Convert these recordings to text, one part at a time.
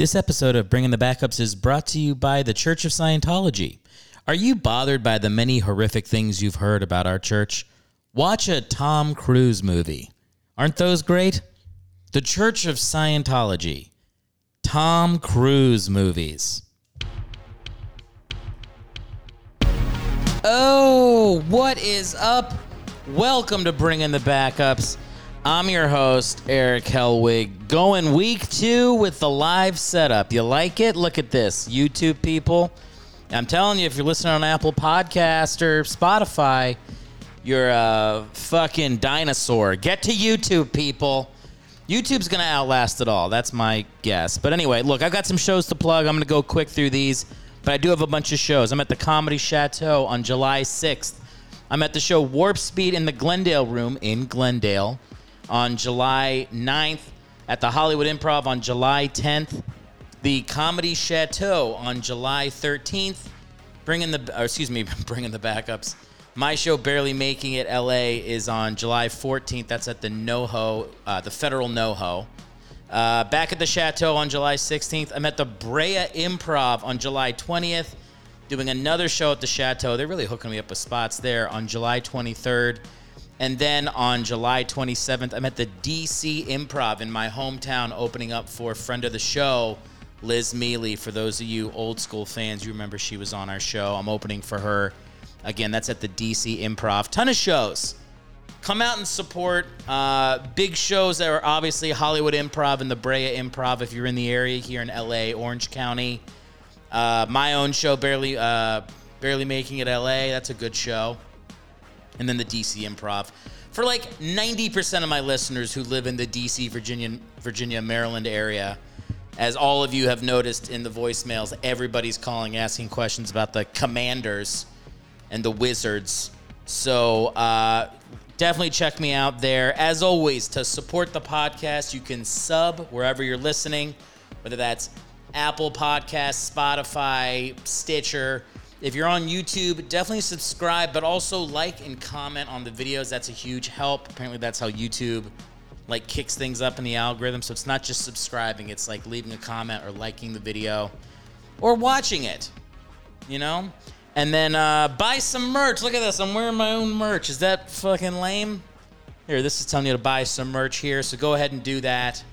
This episode of Bringing the Backups is brought to you by the Church of Scientology. Are you bothered by the many horrific things you've heard about our church? Watch a Tom Cruise movie. Aren't those great? The Church of Scientology. Tom Cruise movies. Oh, what is up? Welcome to Bringing the Backups. I'm your host, Eric Helwig, going week two with the live setup. You like it? Look at this. YouTube people. I'm telling you, if you're listening on Apple Podcast or Spotify, you're a fucking dinosaur. Get to YouTube, people. YouTube's going to outlast it all. That's my guess. But anyway, look, I've got some shows to plug. I'm going to go quick through these, but I do have a bunch of shows. I'm at the Comedy Chateau on July 6th. I'm at the show Warp Speed in the Glendale Room in Glendale on July 9th, at the Hollywood Improv on July 10th, the Comedy Chateau on July 13th, bringing the, excuse me, bringing the backups. My show, Barely Making It LA, is on July 14th. That's at the NoHo, uh, the Federal NoHo. Uh, back at the Chateau on July 16th. I'm at the Brea Improv on July 20th, doing another show at the Chateau. They're really hooking me up with spots there on July 23rd. And then on July 27th, I'm at the DC Improv in my hometown, opening up for friend of the show, Liz Miele. For those of you old school fans, you remember she was on our show. I'm opening for her. Again, that's at the DC Improv. Ton of shows. Come out and support uh, big shows that are obviously Hollywood Improv and the Brea Improv if you're in the area here in LA, Orange County. Uh, my own show, barely, uh, barely making it LA. That's a good show and then the DC Improv. For like 90% of my listeners who live in the DC, Virginia, Virginia, Maryland area, as all of you have noticed in the voicemails, everybody's calling asking questions about the Commanders and the Wizards. So uh, definitely check me out there. As always, to support the podcast, you can sub wherever you're listening, whether that's Apple Podcasts, Spotify, Stitcher. If you're on YouTube, definitely subscribe, but also like and comment on the videos. That's a huge help. Apparently, that's how YouTube like kicks things up in the algorithm. So it's not just subscribing; it's like leaving a comment or liking the video or watching it. You know. And then uh, buy some merch. Look at this. I'm wearing my own merch. Is that fucking lame? Here, this is telling you to buy some merch here. So go ahead and do that.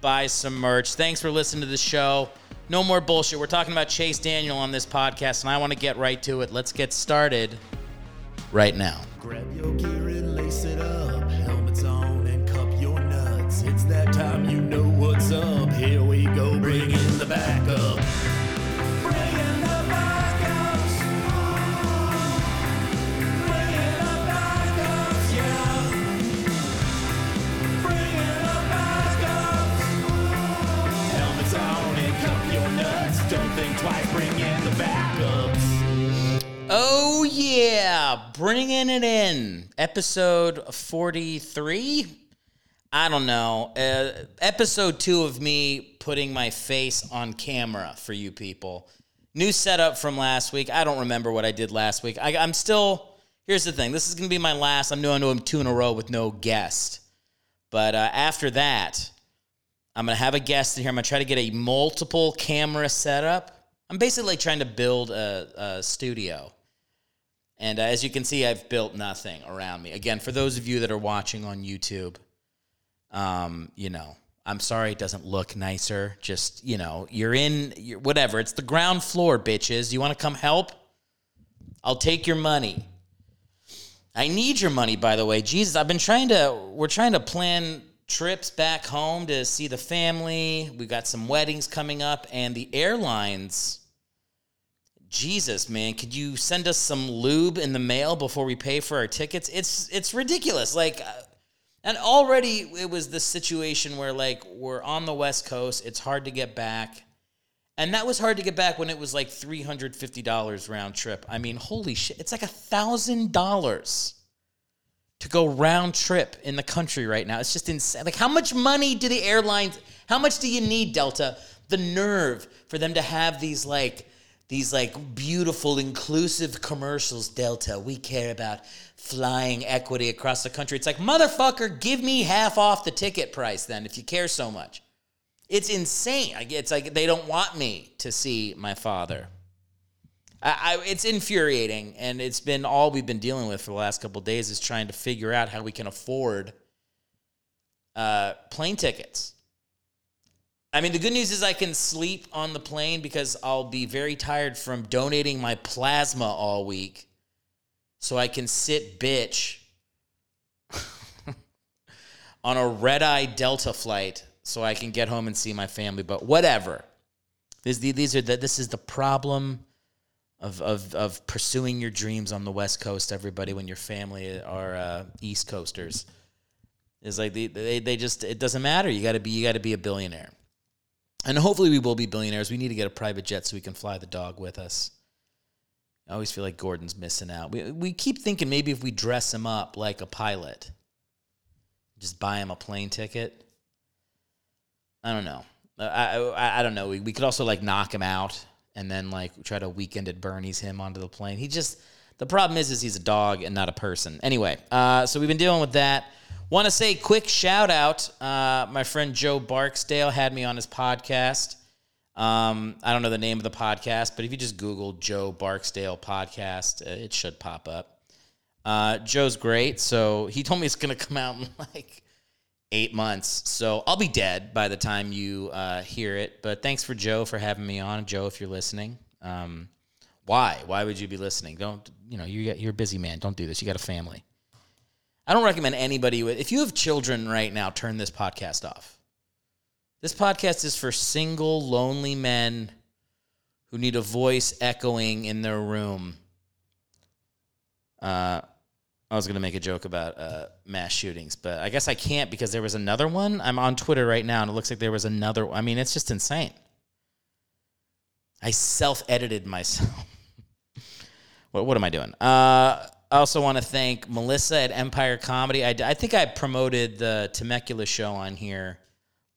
Buy some merch. Thanks for listening to the show. No more bullshit. We're talking about Chase Daniel on this podcast, and I want to get right to it. Let's get started right now. Grab your gear and lace it up. Helmets on and cup your nuts. It's that time you know what's up. Oh, yeah. Bringing it in. Episode 43? I don't know. Uh, episode two of me putting my face on camera for you people. New setup from last week. I don't remember what I did last week. I, I'm still. Here's the thing. This is going to be my last. I'm doing them two in a row with no guest. But uh, after that, I'm going to have a guest in here. I'm going to try to get a multiple camera setup. I'm basically like trying to build a, a studio. And uh, as you can see, I've built nothing around me. Again, for those of you that are watching on YouTube, um, you know, I'm sorry it doesn't look nicer. Just, you know, you're in, you're, whatever. It's the ground floor, bitches. You want to come help? I'll take your money. I need your money, by the way. Jesus, I've been trying to, we're trying to plan trips back home to see the family. We've got some weddings coming up, and the airlines. Jesus, man, could you send us some lube in the mail before we pay for our tickets? It's it's ridiculous. Like, uh, and already it was this situation where like we're on the West Coast. It's hard to get back, and that was hard to get back when it was like three hundred fifty dollars round trip. I mean, holy shit! It's like a thousand dollars to go round trip in the country right now. It's just insane. Like, how much money do the airlines? How much do you need, Delta? The nerve for them to have these like these like beautiful inclusive commercials delta we care about flying equity across the country it's like motherfucker give me half off the ticket price then if you care so much It's insane. It's like they don't want me to see my father. I, I, it's infuriating, and it's been all we've been dealing with for the last couple days is trying to figure out how we can afford uh, plane tickets. I mean, the good news is I can sleep on the plane because I'll be very tired from donating my plasma all week. So I can sit bitch on a red eye Delta flight so I can get home and see my family. But whatever. These, these are the, this is the problem of, of, of pursuing your dreams on the West Coast, everybody, when your family are uh, East Coasters. Is like they, they, they just it doesn't matter. You gotta be you gotta be a billionaire. And hopefully we will be billionaires. We need to get a private jet so we can fly the dog with us. I always feel like Gordon's missing out. We we keep thinking maybe if we dress him up like a pilot, just buy him a plane ticket. I don't know. I I, I don't know. We, we could also like knock him out and then like try to weekend at Bernie's him onto the plane. He just the problem is is he's a dog and not a person. Anyway, uh, so we've been dealing with that. Want to say quick shout out. Uh, my friend Joe Barksdale had me on his podcast. Um, I don't know the name of the podcast, but if you just Google Joe Barksdale podcast, uh, it should pop up. Uh, Joe's great. So he told me it's going to come out in like eight months. So I'll be dead by the time you uh, hear it. But thanks for Joe for having me on. Joe, if you're listening, um, why? Why would you be listening? Don't you know you're you're a busy man. Don't do this. You got a family. I don't recommend anybody with. If you have children right now, turn this podcast off. This podcast is for single, lonely men who need a voice echoing in their room. Uh, I was going to make a joke about uh, mass shootings, but I guess I can't because there was another one. I'm on Twitter right now, and it looks like there was another. I mean, it's just insane. I self edited myself. what, what am I doing? Uh, I also want to thank Melissa at Empire Comedy. I, I think I promoted the Temecula show on here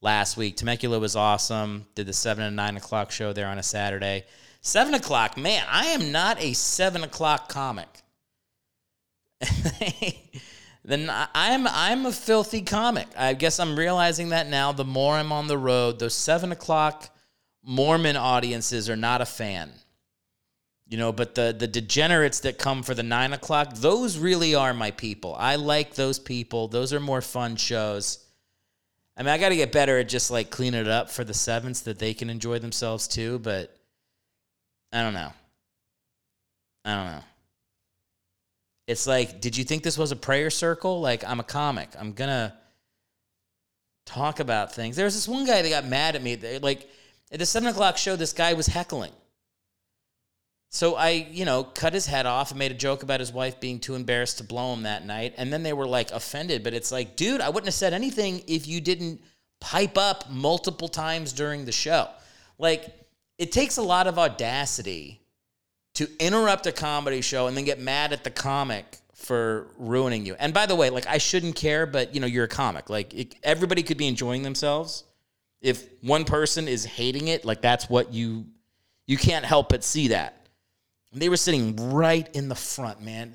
last week. Temecula was awesome. Did the 7 and 9 o'clock show there on a Saturday. 7 o'clock, man, I am not a 7 o'clock comic. then I'm I'm a filthy comic. I guess I'm realizing that now. The more I'm on the road, those seven o'clock Mormon audiences are not a fan. You know, but the the degenerates that come for the nine o'clock, those really are my people. I like those people. Those are more fun shows. I mean, I got to get better at just like cleaning it up for the sevens that they can enjoy themselves too. But I don't know. I don't know. It's like, did you think this was a prayer circle? Like, I'm a comic. I'm gonna talk about things. There was this one guy that got mad at me. Like at the seven o'clock show, this guy was heckling. So I, you know, cut his head off and made a joke about his wife being too embarrassed to blow him that night. And then they were like offended. But it's like, dude, I wouldn't have said anything if you didn't pipe up multiple times during the show. Like, it takes a lot of audacity to interrupt a comedy show and then get mad at the comic for ruining you. And by the way, like, I shouldn't care, but, you know, you're a comic. Like, it, everybody could be enjoying themselves. If one person is hating it, like, that's what you, you can't help but see that. They were sitting right in the front, man.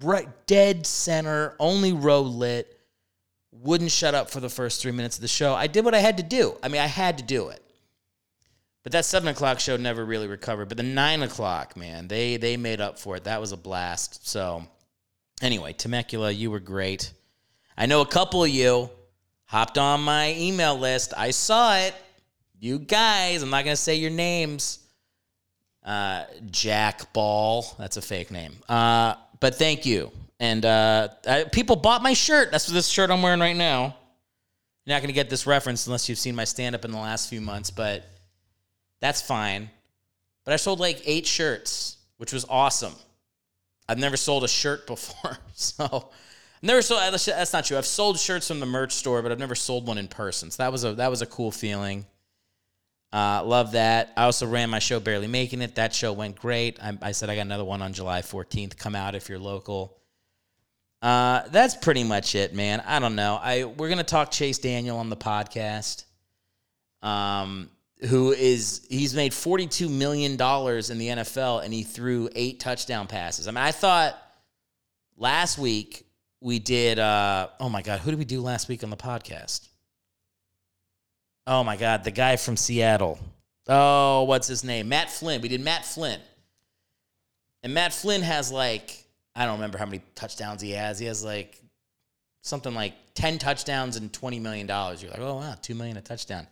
Right, dead center, only row lit. Wouldn't shut up for the first three minutes of the show. I did what I had to do. I mean, I had to do it. But that seven o'clock show never really recovered. But the nine o'clock, man, they they made up for it. That was a blast. So, anyway, Temecula, you were great. I know a couple of you hopped on my email list. I saw it. You guys, I'm not gonna say your names uh, Jack Ball. That's a fake name. Uh, but thank you. And uh, I, people bought my shirt. That's this shirt I'm wearing right now. You're not going to get this reference unless you've seen my stand up in the last few months, but that's fine. But I sold like eight shirts, which was awesome. I've never sold a shirt before. So. Never sold. That's not true. I've sold shirts from the merch store, but I've never sold one in person. So that was a that was a cool feeling. Uh, love that. I also ran my show, Barely Making It. That show went great. I, I said I got another one on July 14th. Come out if you're local. Uh, that's pretty much it, man. I don't know. I we're gonna talk Chase Daniel on the podcast. Um, who is he's made 42 million dollars in the NFL and he threw eight touchdown passes. I mean, I thought last week we did. Uh, oh my god, who did we do last week on the podcast? Oh my God, the guy from Seattle. Oh, what's his name? Matt Flynn. We did Matt Flynn. And Matt Flynn has like, I don't remember how many touchdowns he has. He has like something like 10 touchdowns and $20 million. You're like, oh, wow, 2 million a touchdown.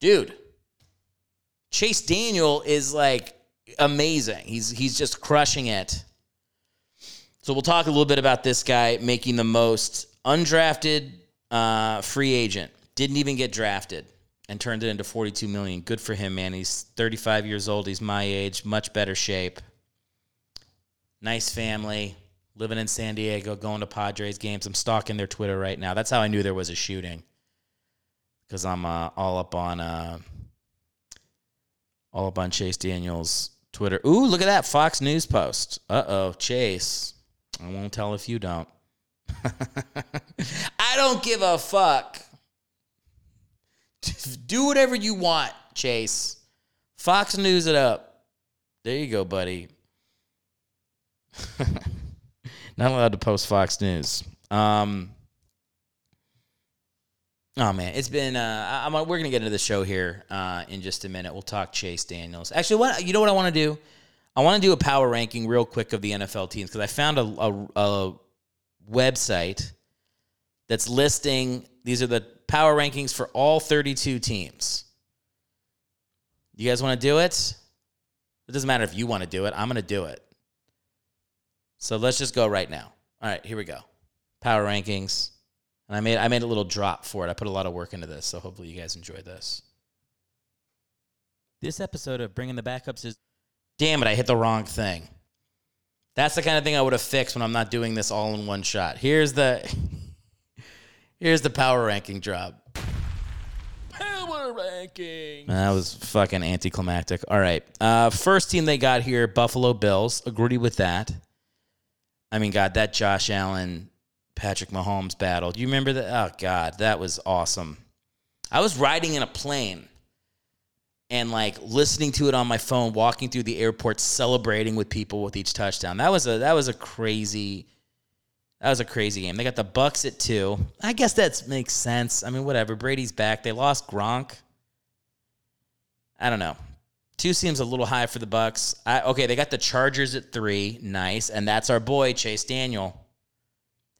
Dude, Chase Daniel is like amazing. He's, he's just crushing it. So we'll talk a little bit about this guy making the most undrafted uh, free agent. Didn't even get drafted and turned it into 42 million. Good for him, man. He's 35 years old. He's my age, much better shape. Nice family, living in San Diego, going to Padres games. I'm stalking their Twitter right now. That's how I knew there was a shooting. Cuz I'm uh, all up on uh, all up on Chase Daniels Twitter. Ooh, look at that Fox News post. Uh-oh, Chase. I won't tell if you don't. I don't give a fuck. Do whatever you want, Chase. Fox News it up. There you go, buddy. Not allowed to post Fox News. Um, oh man, it's been. Uh, I'm, we're gonna get into the show here uh, in just a minute. We'll talk Chase Daniels. Actually, what you know what I want to do? I want to do a power ranking real quick of the NFL teams because I found a, a, a website that's listing these are the power rankings for all 32 teams. You guys want to do it? It doesn't matter if you want to do it. I'm going to do it. So let's just go right now. All right, here we go. Power rankings. And I made I made a little drop for it. I put a lot of work into this, so hopefully you guys enjoy this. This episode of Bringing the Backups is Damn it, I hit the wrong thing. That's the kind of thing I would have fixed when I'm not doing this all in one shot. Here's the Here's the power ranking drop. Power ranking. That was fucking anticlimactic. All right. Uh, first team they got here, Buffalo Bills. Agree with that. I mean, God, that Josh Allen, Patrick Mahomes battle. Do you remember that? Oh, God, that was awesome. I was riding in a plane and like listening to it on my phone, walking through the airport, celebrating with people with each touchdown. That was a that was a crazy that was a crazy game. They got the Bucks at two. I guess that makes sense. I mean, whatever. Brady's back. They lost Gronk. I don't know. Two seems a little high for the Bucks. I, okay, they got the Chargers at three. Nice, and that's our boy Chase Daniel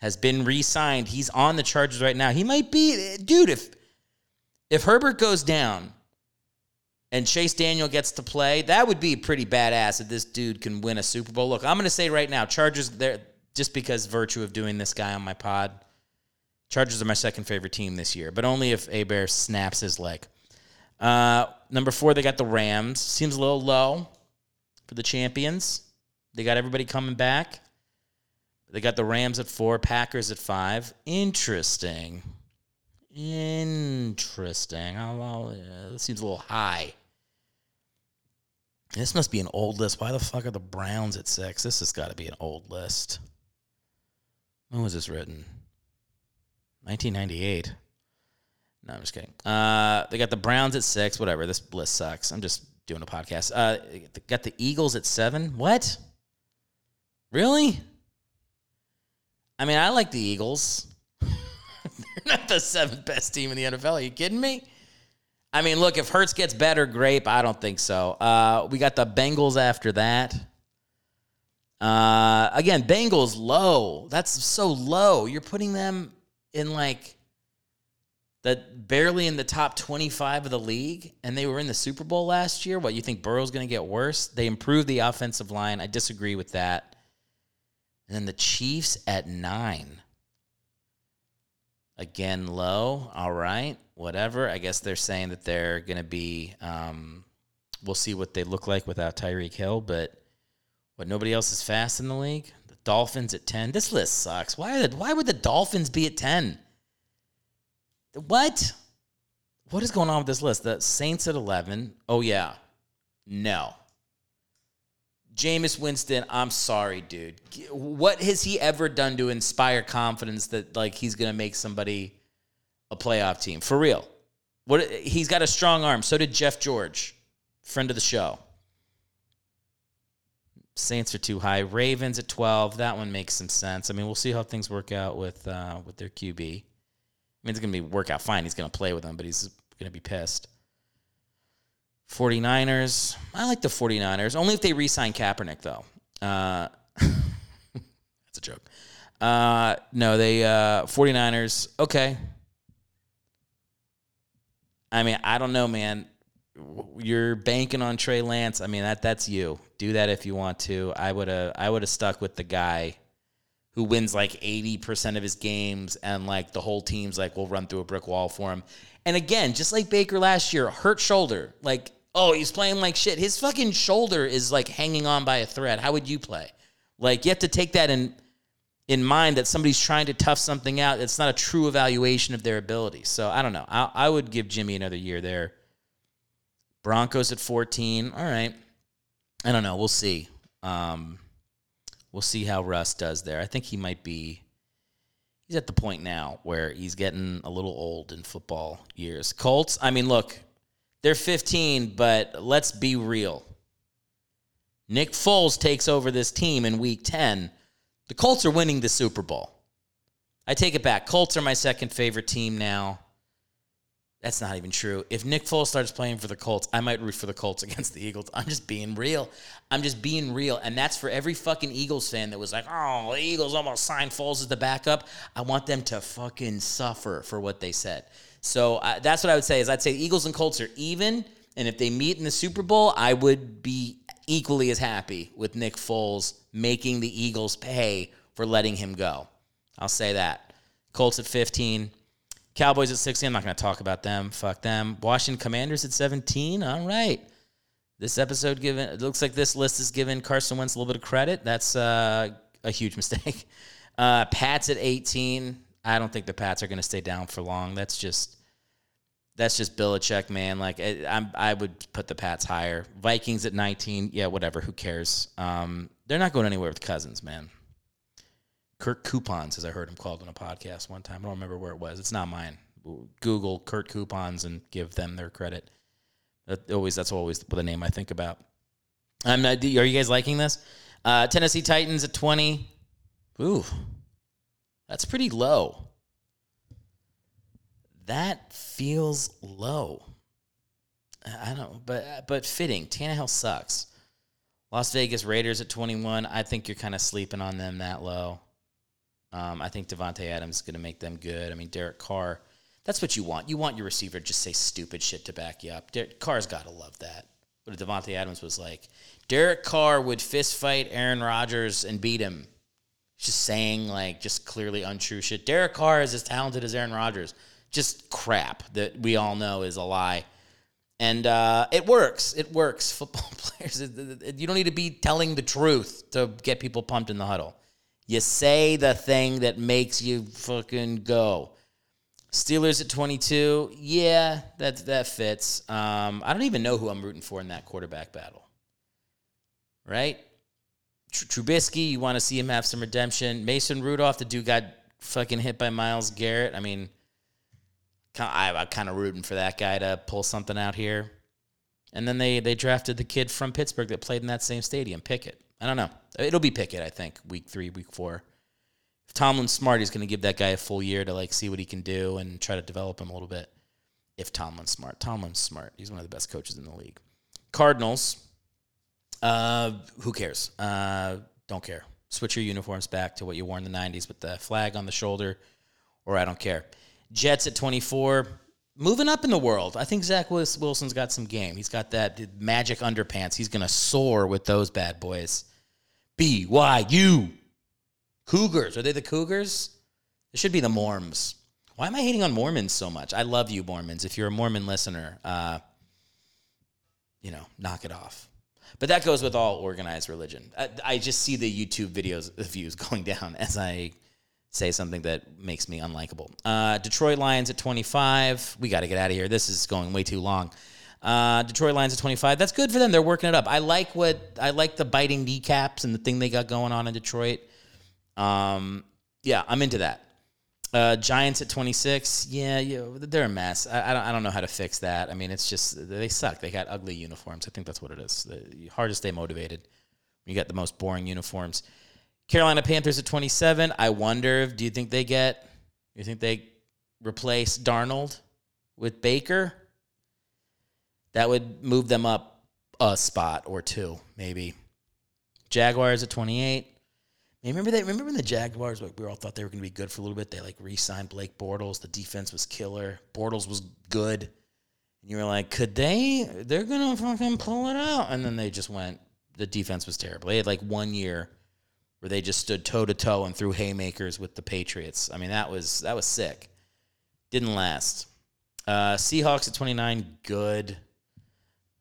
has been re-signed. He's on the Chargers right now. He might be, dude. If if Herbert goes down and Chase Daniel gets to play, that would be pretty badass. If this dude can win a Super Bowl. Look, I'm going to say right now, Chargers. They're just because virtue of doing this guy on my pod. Chargers are my second favorite team this year, but only if Herbert snaps his leg. Uh, number four, they got the Rams. Seems a little low for the champions. They got everybody coming back. They got the Rams at four, Packers at five. Interesting. Interesting. Oh, yeah, this seems a little high. This must be an old list. Why the fuck are the Browns at six? This has got to be an old list. When was this written? 1998. No, I'm just kidding. Uh, they got the Browns at six. Whatever. This list sucks. I'm just doing a podcast. Uh, got the Eagles at seven. What? Really? I mean, I like the Eagles. They're not the seventh best team in the NFL. Are you kidding me? I mean, look, if Hurts gets better, great. I don't think so. Uh, we got the Bengals after that. Uh, again, Bengals low. That's so low. You're putting them in like that barely in the top 25 of the league, and they were in the Super Bowl last year. What you think Burrow's going to get worse? They improved the offensive line. I disagree with that. And then the Chiefs at nine. Again, low. All right, whatever. I guess they're saying that they're going to be. Um, we'll see what they look like without Tyreek Hill, but what nobody else is fast in the league. The Dolphins at ten. This list sucks. Why? are The, why would the Dolphins be at ten? What? What is going on with this list? The Saints at 11. Oh, yeah. No. Jameis Winston, I'm sorry, dude. What has he ever done to inspire confidence that like he's going to make somebody a playoff team? For real. What he's got a strong arm. So did Jeff George, friend of the show. Saints are too high. Ravens at 12. That one makes some sense. I mean, we'll see how things work out with uh, with their QB. I mean, it's to be work out fine. He's to play with them, but he's to be pissed. 49ers. I like the 49ers. Only if they re sign Kaepernick, though. Uh, that's a joke. Uh, no, they, uh, 49ers. Okay. I mean, I don't know, man. You're banking on Trey Lance. I mean, that that's you. Do that if you want to. I would have I would have stuck with the guy who wins like 80% of his games and like the whole team's like we'll run through a brick wall for him. And again, just like Baker last year, hurt shoulder. Like, oh, he's playing like shit. His fucking shoulder is like hanging on by a thread. How would you play? Like you have to take that in in mind that somebody's trying to tough something out. It's not a true evaluation of their ability. So I don't know. I, I would give Jimmy another year there. Broncos at 14. All right. I don't know. We'll see. Um, we'll see how Russ does there. I think he might be. He's at the point now where he's getting a little old in football years. Colts. I mean, look, they're 15, but let's be real. Nick Foles takes over this team in Week 10 the Colts are winning the Super Bowl. I take it back. Colts are my second favorite team now. That's not even true. If Nick Foles starts playing for the Colts, I might root for the Colts against the Eagles. I'm just being real. I'm just being real. And that's for every fucking Eagles fan that was like, oh, the Eagles almost signed Foles as the backup. I want them to fucking suffer for what they said. So that's what I would say is I'd say Eagles and Colts are even. And if they meet in the Super Bowl, I would be equally as happy with Nick Foles making the Eagles pay for letting him go. I'll say that. Colts at 15. Cowboys at 16. I'm not going to talk about them. Fuck them. Washington Commanders at 17. All right. This episode given it looks like this list is giving Carson Wentz a little bit of credit. That's uh, a huge mistake. Uh, Pats at 18. I don't think the Pats are going to stay down for long. That's just that's just Belichick, man. Like I, I would put the Pats higher. Vikings at 19. Yeah, whatever. Who cares? Um, they're not going anywhere with Cousins, man. Kirk Coupons, as I heard him called on a podcast one time. I don't remember where it was. It's not mine. Google Kirk Coupons and give them their credit. That always that's always the name I think about. I'm not, are you guys liking this? Uh, Tennessee Titans at 20. Ooh, that's pretty low that feels low. I don't, but but fitting. Tannehill sucks. Las Vegas Raiders at 21. I think you're kind of sleeping on them that low. Um, I think Davante Adams is going to make them good. I mean, Derek Carr. That's what you want. You want your receiver to just say stupid shit to back you up. Derek Carr's got to love that. But Davante Adams was like, Derek Carr would fist fight Aaron Rodgers and beat him. Just saying like just clearly untrue shit. Derek Carr is as talented as Aaron Rodgers just crap that we all know is a lie. And uh, it works. It works. Football players, you don't need to be telling the truth to get people pumped in the huddle. You say the thing that makes you fucking go. Steelers at 22. Yeah, that that fits. Um, I don't even know who I'm rooting for in that quarterback battle. Right? Trubisky, you want to see him have some redemption. Mason Rudolph, the dude got fucking hit by Myles Garrett. I mean, I, I'm kind of rooting for that guy to pull something out here. And then they they drafted the kid from Pittsburgh that played in that same stadium, Pickett. I don't know. It'll be Pickett, I think, week three, week four. If Tomlin's smart, he's going to give that guy a full year to like see what he can do and try to develop him a little bit. If Tomlin's smart, Tomlin's smart. He's one of the best coaches in the league. Cardinals. Uh, who cares? Uh, don't care. Switch your uniforms back to what you wore in the '90s with the flag on the shoulder, or I don't care. Jets at 24. Moving up in the world. I think Zach Wilson's got some game. He's got that magic underpants. He's going to soar with those bad boys. BYU. Cougars. Are they the Cougars? It should be the Morms. Why am I hating on Mormons so much? I love you, Mormons. If you're a Mormon listener, uh, you know, knock it off. But that goes with all organized religion. I, I, just see the YouTube videos the views going down as I say something that makes me unlikable. Uh, Detroit Lions at 25. We got to get out of here. This is going way too long. Uh, Detroit Lions at 25. That's good for them. They're working it up. I like what I like the biting kneecaps and the thing they got going on in Detroit. Um, yeah, I'm into that. Uh, Giants at 26. Yeah, yeah, they're a mess. I, I, don't, I don't know how to fix that. I mean, it's just they suck. They got ugly uniforms. I think that's what it is. The, hard to stay motivated. You got the most boring uniforms. Carolina Panthers at 27. I wonder, do you think they get, you think they replace Darnold with Baker? That would move them up a spot or two, maybe. Jaguars at 28. Remember they remember when the Jaguars like we all thought they were going to be good for a little bit. They like re-signed Blake Bortles. The defense was killer. Bortles was good, and you were like, could they? They're gonna fucking pull it out, and then they just went. The defense was terrible. They had like one year where they just stood toe to toe and threw haymakers with the Patriots. I mean, that was that was sick. Didn't last. Uh, Seahawks at 29, good.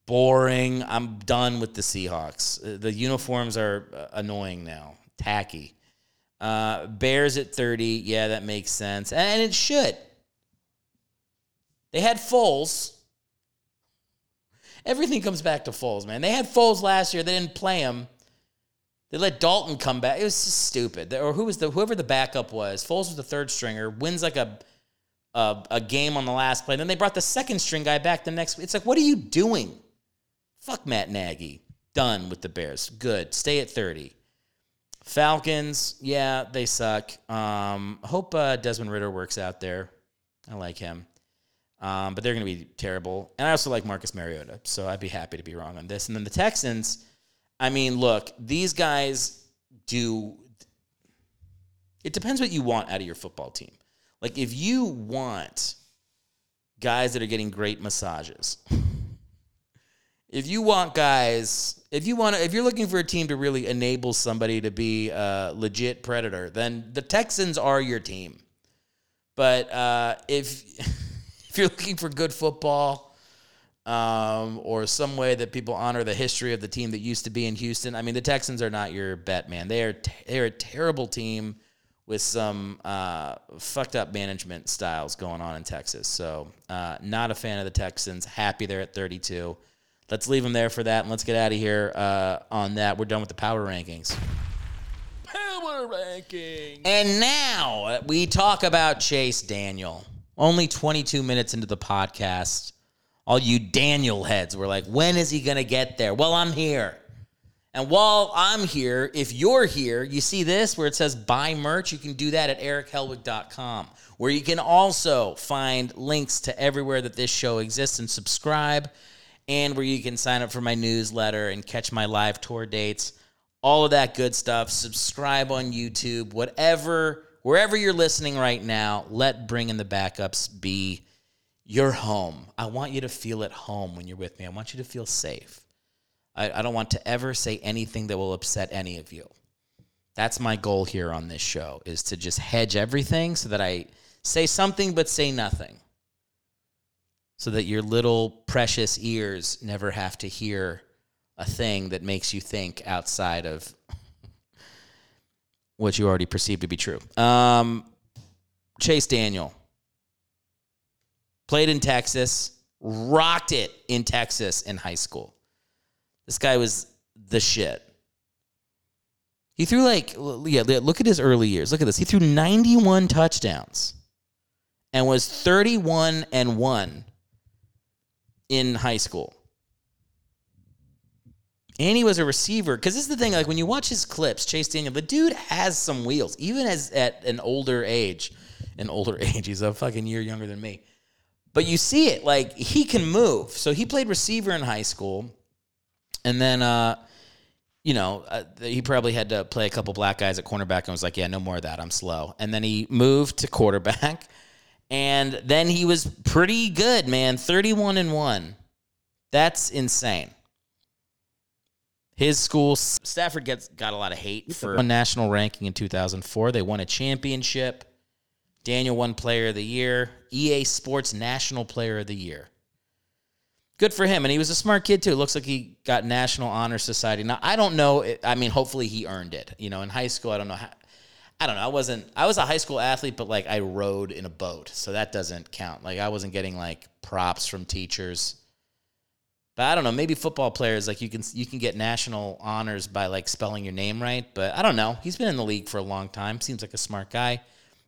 Boring. I'm done with the Seahawks. Uh, The uniforms are uh, annoying now, tacky. Uh, Bears at 30, yeah, that makes sense. And it should. They had Foles. Everything comes back to Foles, man. They had Foles last year. They didn't play him. They let Dalton come back. It was just stupid. Or who was the whoever the backup was? Foles was the third stringer. Wins like a a, a game on the last play. Then they brought the second string guy back the next. It's like, what are you doing? Fuck Matt Nagy. Done with the Bears. Good. Stay at thirty. Falcons, yeah, they suck. Um, hope uh, Desmond Ridder works out there. I like him. Um, but they're going to be terrible. And I also like Marcus Mariota, so I'd be happy to be wrong on this. And then the Texans, I mean, look, these guys do. It depends what you want out of your football team. Like, if you want guys that are getting great massages, if you want guys, if you want to, if you're looking for a team to really enable somebody to be a legit predator, then the Texans are your team. But uh, if if you're looking for good football um, or some way that people honor the history of the team that used to be in Houston, I mean, the Texans are not your bet, man. They are they are a terrible team with some uh, fucked up management styles going on in Texas. So, uh, not a fan of the Texans. Happy they're at 32. Let's leave them there for that, and let's get out of here uh, on that. We're done with the power rankings. Power ranking. And now uh, we talk about Chase Daniel. Only 22 minutes into the podcast, all you Daniel heads were like, when is he going to get there? Well, I'm here. And while I'm here, if you're here, you see this where it says buy merch. You can do that at erichelwig.com, where you can also find links to everywhere that this show exists and subscribe, and where you can sign up for my newsletter and catch my live tour dates, all of that good stuff. Subscribe on YouTube, whatever, wherever you're listening right now, let Bring in the Backups be your home. I want you to feel at home when you're with me. I want you to feel safe. I, I don't want to ever say anything that will upset any of you. That's my goal here on this show is to just hedge everything so that I say something but say nothing. So that your little precious ears never have to hear a thing that makes you think outside of what you already perceive to be true. Um, Chase Daniel played in Texas, rocked it in Texas in high school. This guy was the shit. He threw like, yeah, look at his early years. Look at this. He threw 91 touchdowns and was 31 and 1 in high school. And he was a receiver. Because this is the thing, like when you watch his clips, Chase Daniel, the dude has some wheels, even as at an older age. An older age, he's a fucking year younger than me. But you see it, like he can move. So he played receiver in high school. And then, uh, you know, uh, he probably had to play a couple black guys at cornerback and was like, yeah, no more of that. I'm slow. And then he moved to quarterback. And then he was pretty good, man. 31 and 1. That's insane. His school, Stafford gets got a lot of hate for a national ranking in 2004. They won a championship. Daniel won Player of the Year. EA Sports National Player of the Year. Good for him, and he was a smart kid too. Looks like he got National Honor Society. Now I don't know. I mean, hopefully he earned it. You know, in high school, I don't know how. I don't know. I wasn't. I was a high school athlete, but like I rowed in a boat, so that doesn't count. Like I wasn't getting like props from teachers. But I don't know. Maybe football players like you can you can get national honors by like spelling your name right. But I don't know. He's been in the league for a long time. Seems like a smart guy.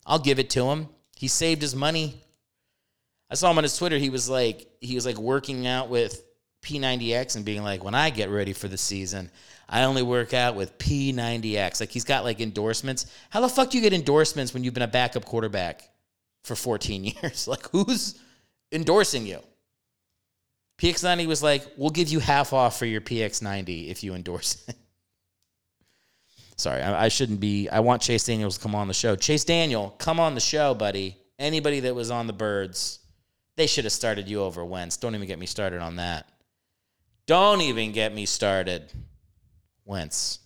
I'll give it to him. He saved his money. I saw him on his Twitter. He was like he was like working out with P90X and being like, when I get ready for the season, I only work out with P90X. Like he's got like endorsements. How the fuck do you get endorsements when you've been a backup quarterback for 14 years? Like who's endorsing you? PX90 was like, we'll give you half off for your PX90 if you endorse it. Sorry, I, I, shouldn't be. I want Chase Daniels to come on the show. Chase Daniel, come on the show, buddy. Anybody that was on the Birds, they should have started you over Wentz. Don't even get me started on that. Don't even get me started. Wentz.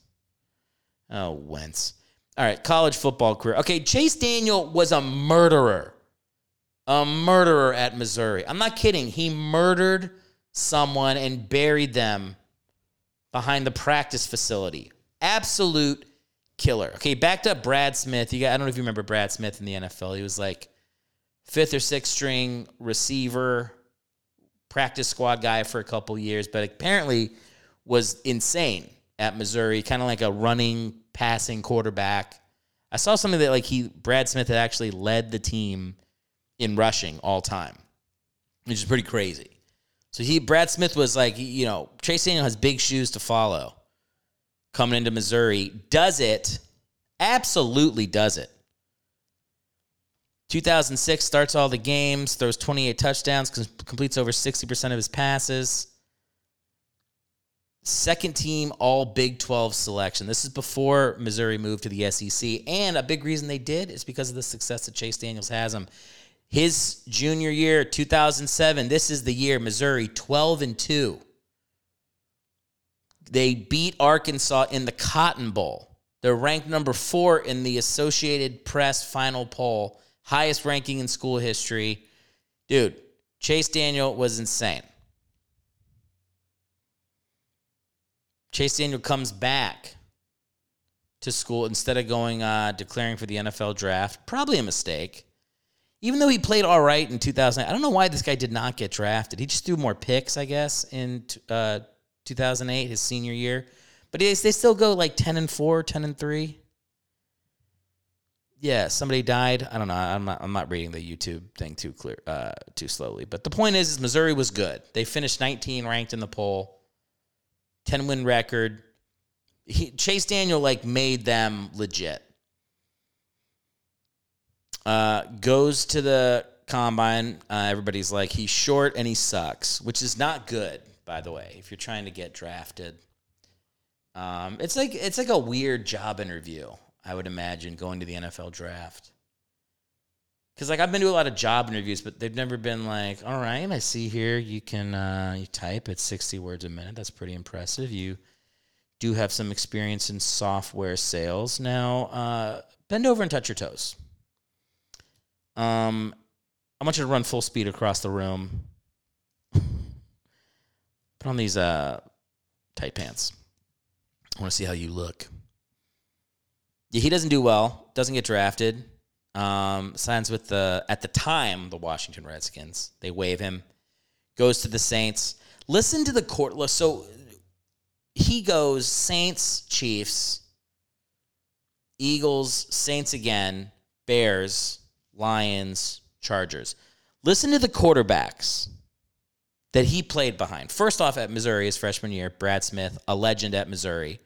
Oh, Wentz. All right, college football career. Okay, Chase Daniel was a murderer. A murderer at Missouri. I'm not kidding. He murdered someone and buried them behind the practice facility. Absolute killer. Okay, backed up Brad Smith. You got I don't know if you remember Brad Smith in the NFL. He was like fifth or sixth string receiver, practice squad guy for a couple years, but apparently was insane at Missouri, kind of like a running, passing quarterback. I saw something that like he Brad Smith had actually led the team in rushing all time, which is pretty crazy. So he Brad Smith was like, you know, Chase Daniel has big shoes to follow coming into Missouri. Does it? Absolutely does it. 2006 starts all the games, throws 28 touchdowns, completes over 60% of his passes. Second team all Big 12 selection. This is before Missouri moved to the SEC. And a big reason they did is because of the success that Chase Daniels has him. His junior year, 2007, this is the year Missouri 12 and 2. They beat Arkansas in the Cotton Bowl. They're ranked number four in the Associated Press final poll highest ranking in school history. Dude, Chase Daniel was insane. Chase Daniel comes back to school instead of going uh, declaring for the NFL draft. Probably a mistake. Even though he played all right in 2000, I don't know why this guy did not get drafted. He just threw more picks, I guess, in uh, 2008, his senior year. But they still go like 10 and 4, 10 and 3 yeah, somebody died. I don't know. I'm not. I'm not reading the YouTube thing too clear, uh, too slowly. But the point is, is Missouri was good. They finished 19 ranked in the poll, 10 win record. He, Chase Daniel like made them legit. Uh, goes to the combine. Uh, everybody's like, he's short and he sucks, which is not good, by the way. If you're trying to get drafted, um, it's like it's like a weird job interview. I would imagine going to the NFL draft. Because like I've been to a lot of job interviews, but they've never been like, all right, I see here you can uh, you type at sixty words a minute. That's pretty impressive. You do have some experience in software sales. Now uh, bend over and touch your toes. Um, I want you to run full speed across the room. Put on these uh, tight pants. I want to see how you look. Yeah, he doesn't do well. Doesn't get drafted. Um, signs with the at the time the Washington Redskins. They waive him. Goes to the Saints. Listen to the court. So he goes Saints, Chiefs, Eagles, Saints again, Bears, Lions, Chargers. Listen to the quarterbacks that he played behind. First off, at Missouri his freshman year, Brad Smith, a legend at Missouri.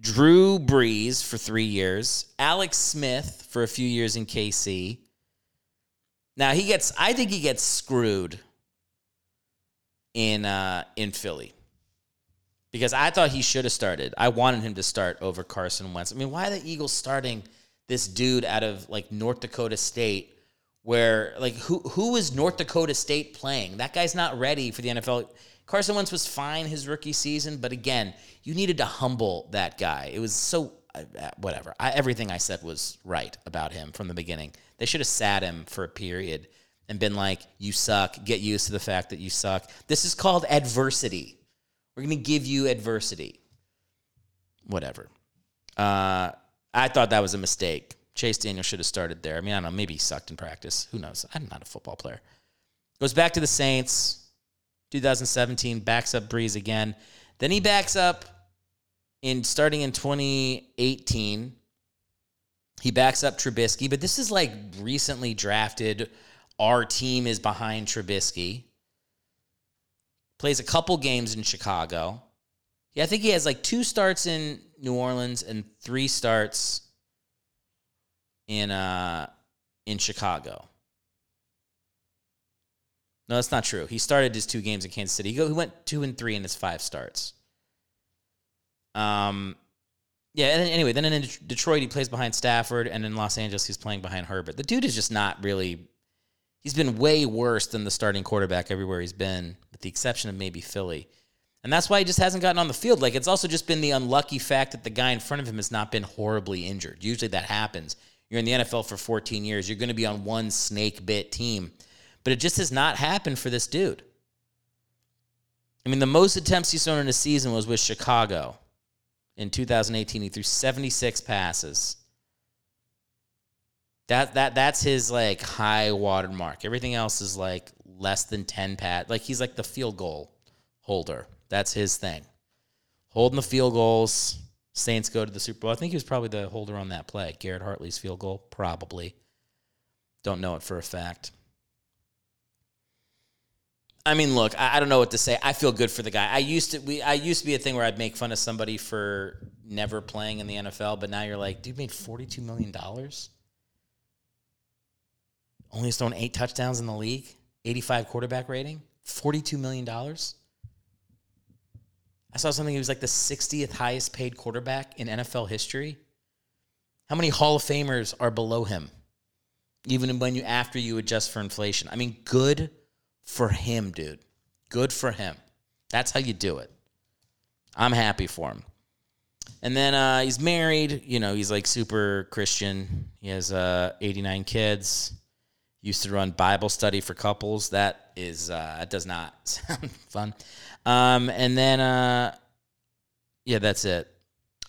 Drew Brees for three years, Alex Smith for a few years in KC. Now he gets, I think he gets screwed in uh, in Philly because I thought he should have started. I wanted him to start over Carson Wentz. I mean, why are the Eagles starting this dude out of like North Dakota State? Where like who who is North Dakota State playing? That guy's not ready for the NFL. Carson Wentz was fine his rookie season, but again, you needed to humble that guy. It was so uh, uh, whatever. I, everything I said was right about him from the beginning. They should have sat him for a period and been like, "You suck. Get used to the fact that you suck." This is called adversity. We're going to give you adversity. Whatever. Uh, I thought that was a mistake. Chase Daniel should have started there. I mean, I don't know. Maybe he sucked in practice. Who knows? I'm not a football player. Goes back to the Saints. 2017, backs up Brees again. Then he backs up in starting in 2018. He backs up Trubisky, but this is like recently drafted. Our team is behind Trubisky. Plays a couple games in Chicago. Yeah, I think he has like two starts in New Orleans and three starts in uh in Chicago. No, that's not true. He started his two games in Kansas City. He, go, he went two and three in his five starts. Um, yeah. And then, anyway, then in Detroit he plays behind Stafford, and in Los Angeles he's playing behind Herbert. The dude is just not really. He's been way worse than the starting quarterback everywhere he's been, with the exception of maybe Philly. And that's why he just hasn't gotten on the field. Like it's also just been the unlucky fact that the guy in front of him has not been horribly injured. Usually that happens. You're in the NFL for 14 years. You're going to be on one snake bit team. But it just has not happened for this dude. I mean, the most attempts he's thrown in a season was with Chicago in 2018. He threw 76 passes. That that that's his like high water mark. Everything else is like less than 10 pat. Like he's like the field goal holder. That's his thing. Holding the field goals. Saints go to the Super Bowl. I think he was probably the holder on that play. Garrett Hartley's field goal, probably. Don't know it for a fact. I mean, look, I, I, don't know what to say. I feel good for the guy. I used to we I used to be a thing where I'd make fun of somebody for never playing in the NFL, but now you're like, dude made forty two million dollars. Only has thrown eight touchdowns in the league, eighty five quarterback rating, forty two million dollars. I saw something. He was like the 60th highest paid quarterback in NFL history. How many Hall of Famers are below him? Even when you after you adjust for inflation. I mean, good for him, dude. Good for him. That's how you do it. I'm happy for him. And then uh, he's married. You know, he's like super Christian. He has uh, 89 kids. Used to run Bible study for couples. That is, uh, that does not sound fun. Um, and then, uh, yeah, that's it.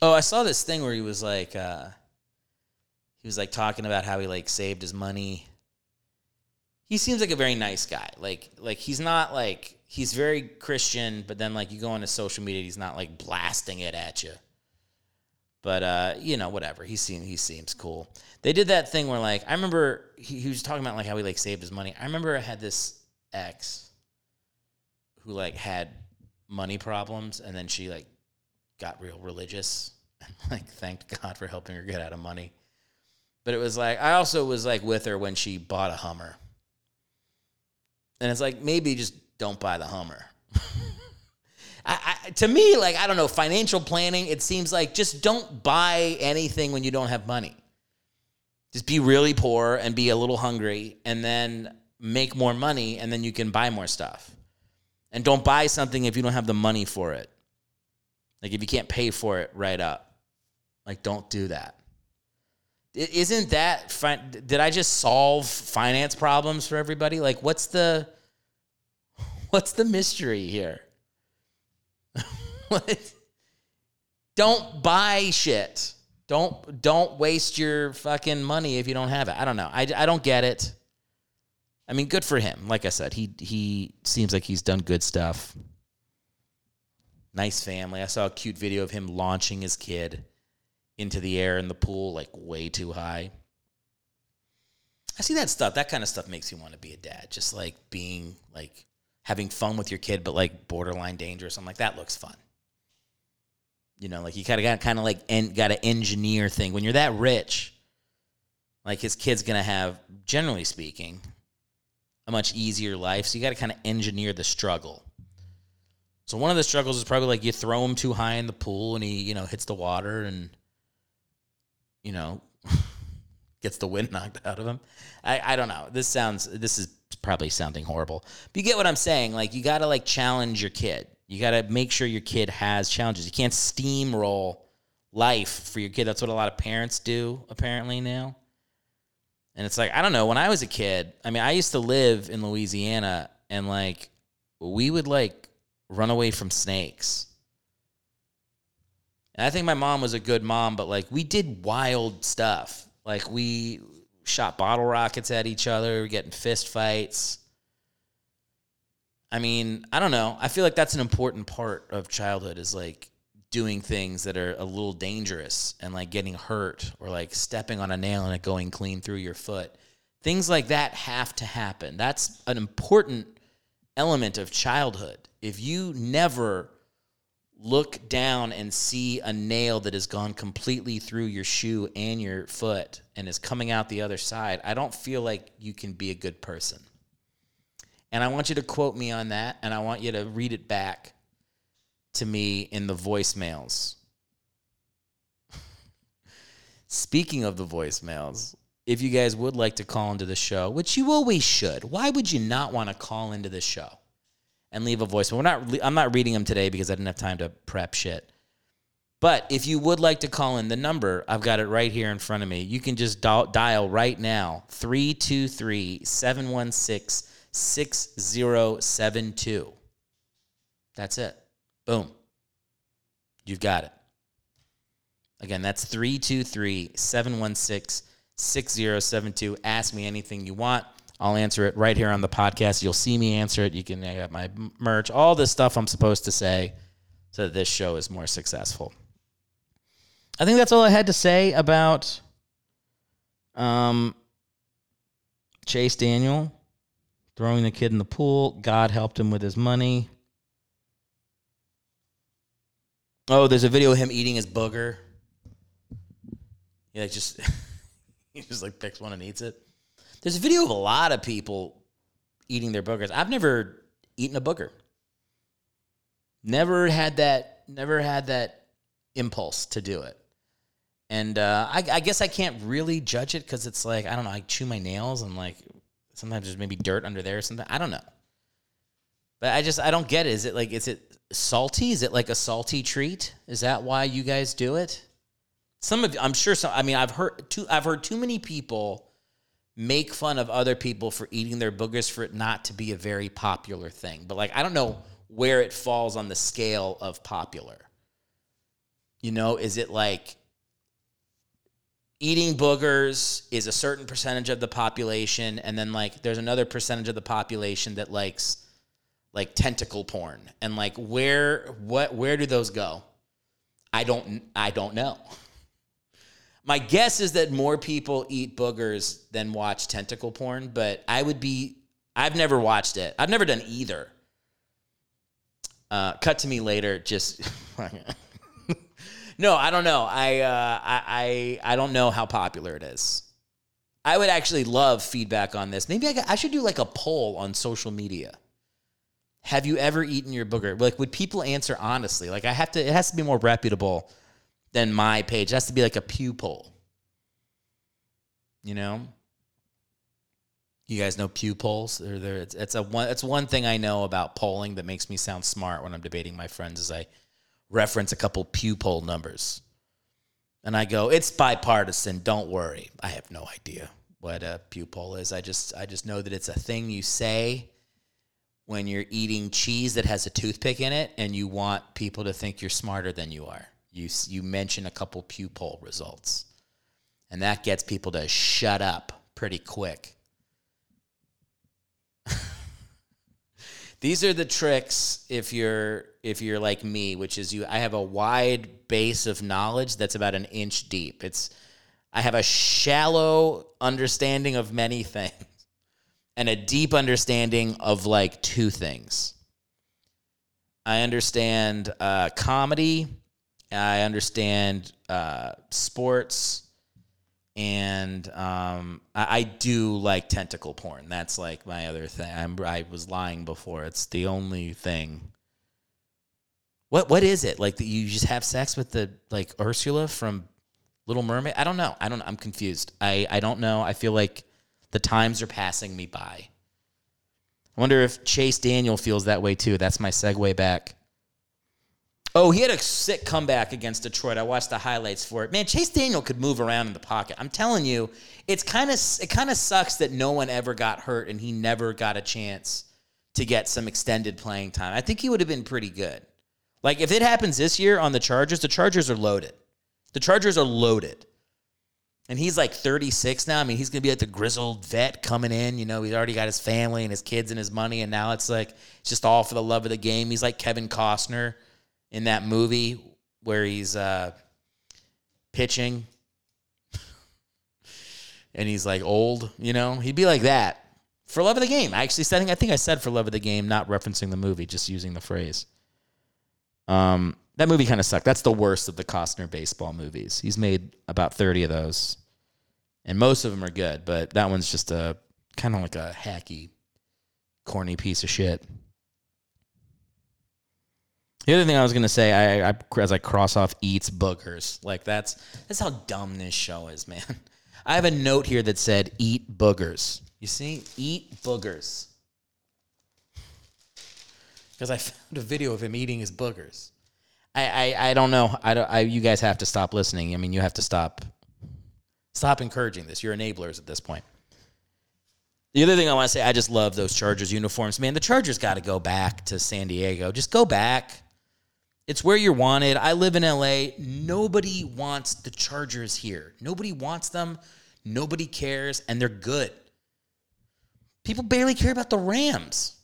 Oh, I saw this thing where he was like, uh, he was like talking about how he like saved his money. He seems like a very nice guy. Like, like he's not like he's very Christian, but then like you go into social media, he's not like blasting it at you. But uh, you know, whatever. He seems he seems cool. They did that thing where like I remember he, he was talking about like how he like saved his money. I remember I had this ex who like had money problems, and then she like got real religious and like thanked God for helping her get out of money. But it was like I also was like with her when she bought a Hummer. And it's like maybe just don't buy the Hummer. I, I, to me, like I don't know, financial planning. It seems like just don't buy anything when you don't have money. Just be really poor and be a little hungry, and then make more money, and then you can buy more stuff. And don't buy something if you don't have the money for it. Like if you can't pay for it right up. Like don't do that. Isn't that fine? Did I just solve finance problems for everybody? Like what's the what's the mystery here? What? Don't buy shit. Don't don't waste your fucking money if you don't have it. I don't know. I, I don't get it. I mean, good for him. Like I said, he he seems like he's done good stuff. Nice family. I saw a cute video of him launching his kid into the air in the pool, like way too high. I see that stuff. That kind of stuff makes you want to be a dad. Just like being like having fun with your kid, but like borderline dangerous. I'm like, that looks fun. You know, like you kind of got kind of like en- got an engineer thing. When you're that rich, like his kid's gonna have, generally speaking, a much easier life. So you got to kind of engineer the struggle. So one of the struggles is probably like you throw him too high in the pool and he, you know, hits the water and, you know, gets the wind knocked out of him. I, I don't know. This sounds, this is probably sounding horrible. But you get what I'm saying. Like you got to like challenge your kid. You got to make sure your kid has challenges. You can't steamroll life for your kid. That's what a lot of parents do apparently now. And it's like, I don't know, when I was a kid, I mean, I used to live in Louisiana and like we would like run away from snakes. And I think my mom was a good mom, but like we did wild stuff. Like we shot bottle rockets at each other, getting fist fights. I mean, I don't know. I feel like that's an important part of childhood is like doing things that are a little dangerous and like getting hurt or like stepping on a nail and it going clean through your foot. Things like that have to happen. That's an important element of childhood. If you never look down and see a nail that has gone completely through your shoe and your foot and is coming out the other side, I don't feel like you can be a good person. And I want you to quote me on that, and I want you to read it back to me in the voicemails. Speaking of the voicemails, if you guys would like to call into the show, which you always should, why would you not want to call into the show and leave a voicemail? We're not. I'm not reading them today because I didn't have time to prep shit. But if you would like to call in the number, I've got it right here in front of me. You can just dial, dial right now 323 716 6072. That's it. Boom. You've got it. Again, that's 323 716 6072. Ask me anything you want. I'll answer it right here on the podcast. You'll see me answer it. You can I got my merch, all this stuff I'm supposed to say so that this show is more successful. I think that's all I had to say about um, Chase Daniel throwing the kid in the pool. God helped him with his money. Oh, there's a video of him eating his booger. Yeah, just he just like picks one and eats it. There's a video of a lot of people eating their boogers. I've never eaten a booger. Never had that. Never had that impulse to do it. And uh, I, I guess I can't really judge it because it's like I don't know. I chew my nails and like sometimes there's maybe dirt under there or something. I don't know. But I just I don't get it. Is it like is it salty? Is it like a salty treat? Is that why you guys do it? Some of I'm sure some I mean I've heard too I've heard too many people make fun of other people for eating their boogers for it not to be a very popular thing. But like I don't know where it falls on the scale of popular. You know, is it like eating boogers is a certain percentage of the population and then like there's another percentage of the population that likes like tentacle porn and like where what where do those go i don't i don't know my guess is that more people eat boogers than watch tentacle porn but i would be i've never watched it. I've never done either. Uh, cut to me later just no i don't know. I, uh, I i i don't know how popular it is. I would actually love feedback on this. Maybe i, got, I should do like a poll on social media. Have you ever eaten your booger? Like, would people answer honestly? Like, I have to, it has to be more reputable than my page. It has to be like a Pew poll. You know? You guys know Pew polls? They're, they're, it's, it's, a one, it's one thing I know about polling that makes me sound smart when I'm debating my friends is I reference a couple Pew poll numbers. And I go, it's bipartisan, don't worry. I have no idea what a Pew poll is. I just, I just know that it's a thing you say when you're eating cheese that has a toothpick in it and you want people to think you're smarter than you are. You, you mention a couple Pew poll results, and that gets people to shut up pretty quick. These are the tricks if you're if you're like me, which is you I have a wide base of knowledge that's about an inch deep. It's I have a shallow understanding of many things and a deep understanding of like two things. I understand uh, comedy, I understand uh, sports, and um, I, I, do like tentacle porn. That's like my other thing. I'm, I was lying before. It's the only thing. What what is it like that you just have sex with the like Ursula from Little Mermaid? I don't know. I don't. I'm confused. I I don't know. I feel like the times are passing me by. I wonder if Chase Daniel feels that way too. That's my segue back. Oh, he had a sick comeback against Detroit. I watched the highlights for it. Man, Chase Daniel could move around in the pocket. I'm telling you, it's kind of it kind of sucks that no one ever got hurt and he never got a chance to get some extended playing time. I think he would have been pretty good. Like if it happens this year on the Chargers, the Chargers are loaded. The Chargers are loaded. And he's like 36 now. I mean, he's going to be like the grizzled vet coming in. You know, he's already got his family and his kids and his money. And now it's like, it's just all for the love of the game. He's like Kevin Costner in that movie where he's uh, pitching and he's like old, you know? He'd be like that for love of the game. I actually said, I think I said for love of the game, not referencing the movie, just using the phrase. Um, that movie kind of sucked. That's the worst of the Costner baseball movies. He's made about 30 of those. And most of them are good, but that one's just a kind of like a hacky corny piece of shit. The other thing I was gonna say, I, I as I cross off eats boogers, like that's that's how dumb this show is, man. I have a note here that said eat boogers. You see, eat boogers, because I found a video of him eating his boogers. I I, I don't know. I don't. I, you guys have to stop listening. I mean, you have to stop stop encouraging this. You're enablers at this point. The other thing I want to say, I just love those Chargers uniforms. Man, the Chargers got to go back to San Diego. Just go back. It's where you're wanted. I live in LA. Nobody wants the Chargers here. Nobody wants them. Nobody cares, and they're good. People barely care about the Rams.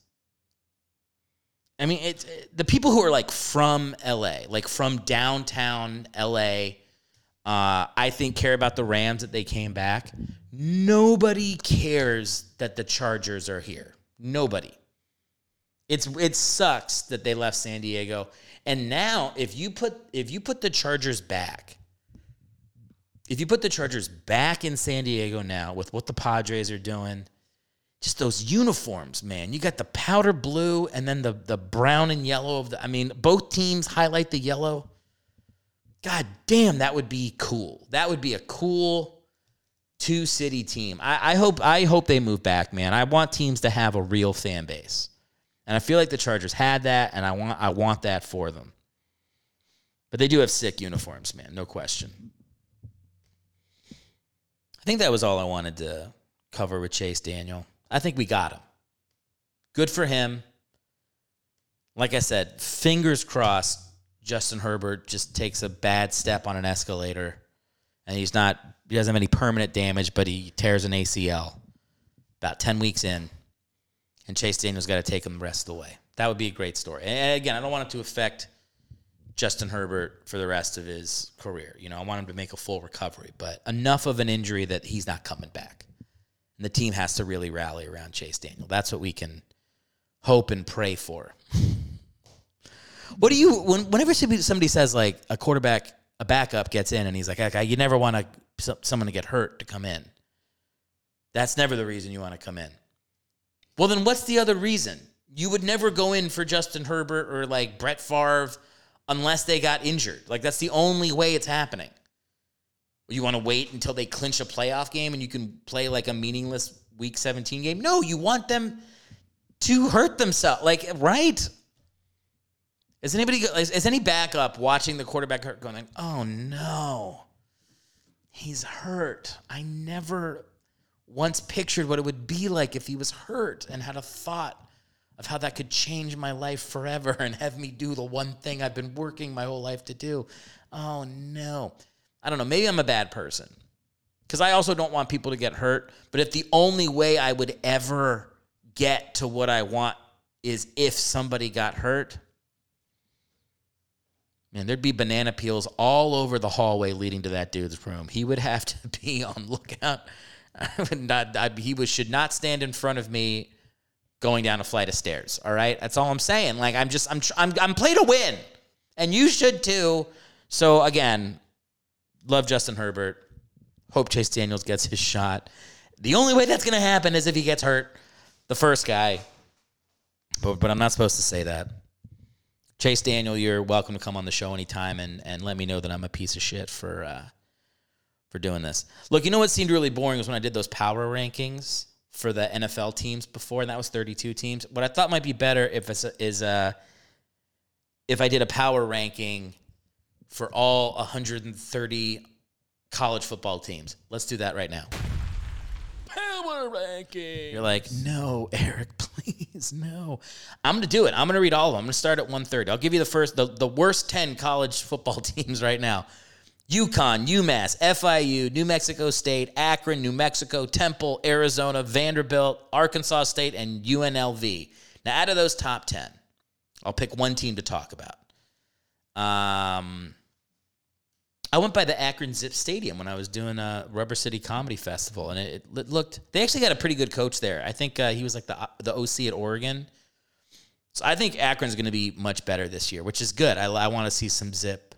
I mean, it's it, the people who are like from LA, like from downtown LA, uh, I think care about the Rams that they came back. Nobody cares that the Chargers are here. Nobody. It's it sucks that they left San Diego. And now if you put if you put the Chargers back, if you put the Chargers back in San Diego now with what the Padres are doing, just those uniforms, man. You got the powder blue and then the the brown and yellow of the I mean, both teams highlight the yellow. God damn, that would be cool. That would be a cool two city team. I, I hope I hope they move back, man. I want teams to have a real fan base. And I feel like the Chargers had that, and I want I want that for them. But they do have sick uniforms, man, no question. I think that was all I wanted to cover with Chase Daniel. I think we got him. Good for him. Like I said, fingers crossed Justin Herbert just takes a bad step on an escalator and he's not he doesn't have any permanent damage, but he tears an ACL about 10 weeks in and Chase Daniels got to take him the rest of the way. That would be a great story. And again, I don't want it to affect Justin Herbert for the rest of his career. You know, I want him to make a full recovery, but enough of an injury that he's not coming back. And the team has to really rally around Chase Daniel. That's what we can hope and pray for. What do you when, whenever somebody says like a quarterback, a backup gets in, and he's like, okay, you never want to someone to get hurt to come in. That's never the reason you want to come in. Well, then what's the other reason? You would never go in for Justin Herbert or like Brett Favre unless they got injured. Like that's the only way it's happening. You want to wait until they clinch a playoff game and you can play like a meaningless week 17 game? No, you want them to hurt themselves. Like, right? Is anybody is, is any backup watching the quarterback hurt going, "Oh no. He's hurt. I never once pictured what it would be like if he was hurt and had a thought of how that could change my life forever and have me do the one thing I've been working my whole life to do. Oh no. I don't know. Maybe I'm a bad person. Because I also don't want people to get hurt. But if the only way I would ever get to what I want is if somebody got hurt, man, there'd be banana peels all over the hallway leading to that dude's room. He would have to be on lookout Not. I, he was, should not stand in front of me going down a flight of stairs. All right, that's all I'm saying. Like I'm just I'm I'm I'm play to win, and you should too. So again, love Justin Herbert. Hope Chase Daniels gets his shot. The only way that's going to happen is if he gets hurt, the first guy. But, but I'm not supposed to say that. Chase Daniel, you're welcome to come on the show anytime and, and let me know that I'm a piece of shit for uh, for doing this. Look, you know what seemed really boring was when I did those power rankings for the NFL teams before, and that was 32 teams. What I thought might be better if it's a, is uh if I did a power ranking for all 130 college football teams. Let's do that right now. Power ranking. You're like, no, Eric, please, no. I'm gonna do it. I'm gonna read all of them. I'm gonna start at 130. I'll give you the first, the, the worst 10 college football teams right now. UConn, UMass, FIU, New Mexico State, Akron, New Mexico, Temple, Arizona, Vanderbilt, Arkansas State, and UNLV. Now, out of those top 10, I'll pick one team to talk about. Um, I went by the Akron Zip Stadium when I was doing a Rubber City Comedy Festival, and it, it looked. They actually got a pretty good coach there. I think uh, he was like the the OC at Oregon. So I think Akron's going to be much better this year, which is good. I, I want to see some Zip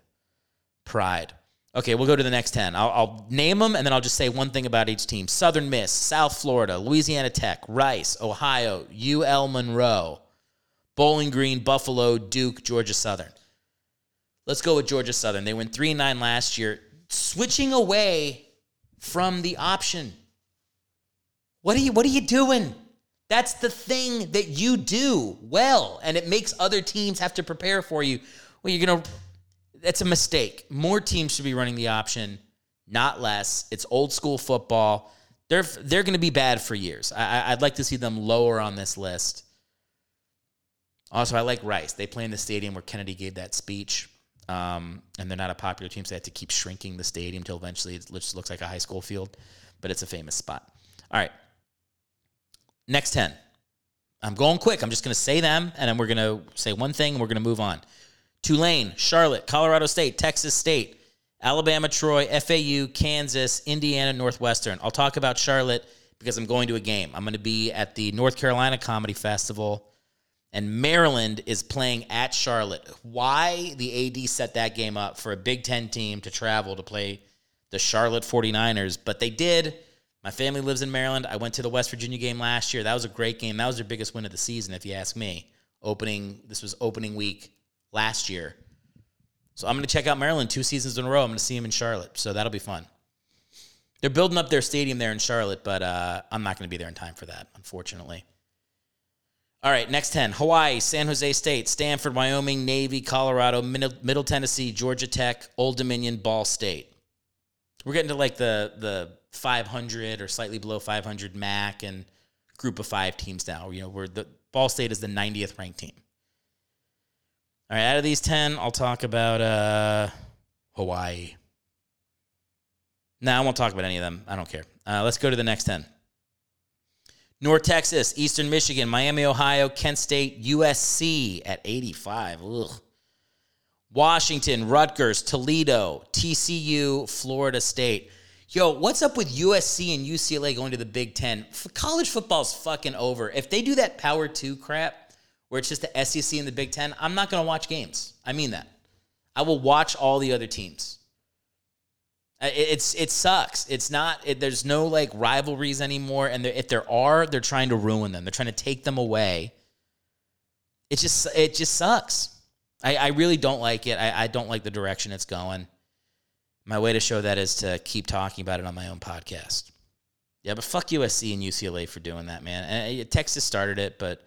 pride. Okay, we'll go to the next 10. I'll, I'll name them and then I'll just say one thing about each team Southern Miss, South Florida, Louisiana Tech, Rice, Ohio, UL Monroe, Bowling Green, Buffalo, Duke, Georgia Southern. Let's go with Georgia Southern. They went 3 9 last year, switching away from the option. What are you what are you doing? That's the thing that you do well and it makes other teams have to prepare for you. Well, you're going to that's a mistake. More teams should be running the option, not less. It's old school football. They're they're going to be bad for years. I, I'd like to see them lower on this list. Also, I like Rice. They play in the stadium where Kennedy gave that speech, um, and they're not a popular team, so they have to keep shrinking the stadium until eventually it just looks like a high school field. But it's a famous spot. All right, next ten. I'm going quick. I'm just going to say them, and then we're going to say one thing, and we're going to move on. Tulane, Charlotte, Colorado State, Texas State, Alabama, Troy, FAU, Kansas, Indiana, Northwestern. I'll talk about Charlotte because I'm going to a game. I'm going to be at the North Carolina Comedy Festival, and Maryland is playing at Charlotte. Why the AD set that game up for a Big Ten team to travel to play the Charlotte 49ers, but they did. My family lives in Maryland. I went to the West Virginia game last year. That was a great game. That was their biggest win of the season, if you ask me. Opening, this was opening week last year. So I'm going to check out Maryland two seasons in a row. I'm going to see them in Charlotte. So that'll be fun. They're building up their stadium there in Charlotte, but uh, I'm not going to be there in time for that, unfortunately. All right, next 10 Hawaii, San Jose State, Stanford, Wyoming, Navy, Colorado, Middle, Middle Tennessee, Georgia Tech, Old Dominion, Ball State. We're getting to like the, the 500 or slightly below 500 MAC and group of five teams now. You know, where the Ball State is the 90th ranked team. All right, out of these 10, I'll talk about uh, Hawaii. No, I won't talk about any of them. I don't care. Uh, let's go to the next 10. North Texas, Eastern Michigan, Miami, Ohio, Kent State, USC at 85. Ugh. Washington, Rutgers, Toledo, TCU, Florida State. Yo, what's up with USC and UCLA going to the Big Ten? College football's fucking over. If they do that Power 2 crap, where it's just the SEC and the Big Ten, I'm not going to watch games. I mean that. I will watch all the other teams. It's it sucks. It's not. It, there's no like rivalries anymore, and if there are, they're trying to ruin them. They're trying to take them away. It just it just sucks. I, I really don't like it. I, I don't like the direction it's going. My way to show that is to keep talking about it on my own podcast. Yeah, but fuck USC and UCLA for doing that, man. And Texas started it, but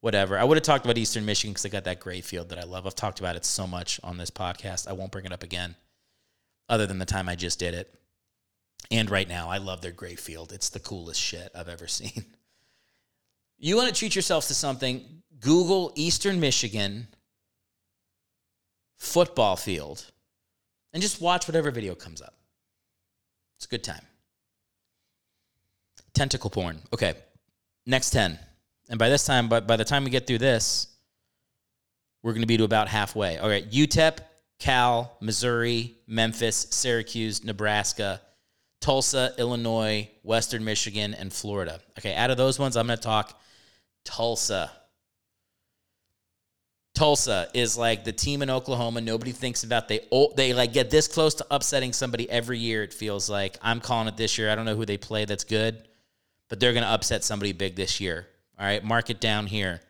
whatever. I would have talked about Eastern Michigan because they got that gray field that I love. I've talked about it so much on this podcast. I won't bring it up again, other than the time I just did it. And right now, I love their gray field. It's the coolest shit I've ever seen. You want to treat yourself to something? Google Eastern Michigan football field and just watch whatever video comes up. It's a good time. Tentacle porn. Okay. Next 10. And by this time, but by the time we get through this, we're going to be to about halfway. All right, UTEP, Cal, Missouri, Memphis, Syracuse, Nebraska, Tulsa, Illinois, Western Michigan, and Florida. Okay, out of those ones, I'm going to talk Tulsa. Tulsa is like the team in Oklahoma nobody thinks about. They they like get this close to upsetting somebody every year. It feels like I'm calling it this year. I don't know who they play that's good, but they're going to upset somebody big this year. All right, mark it down here.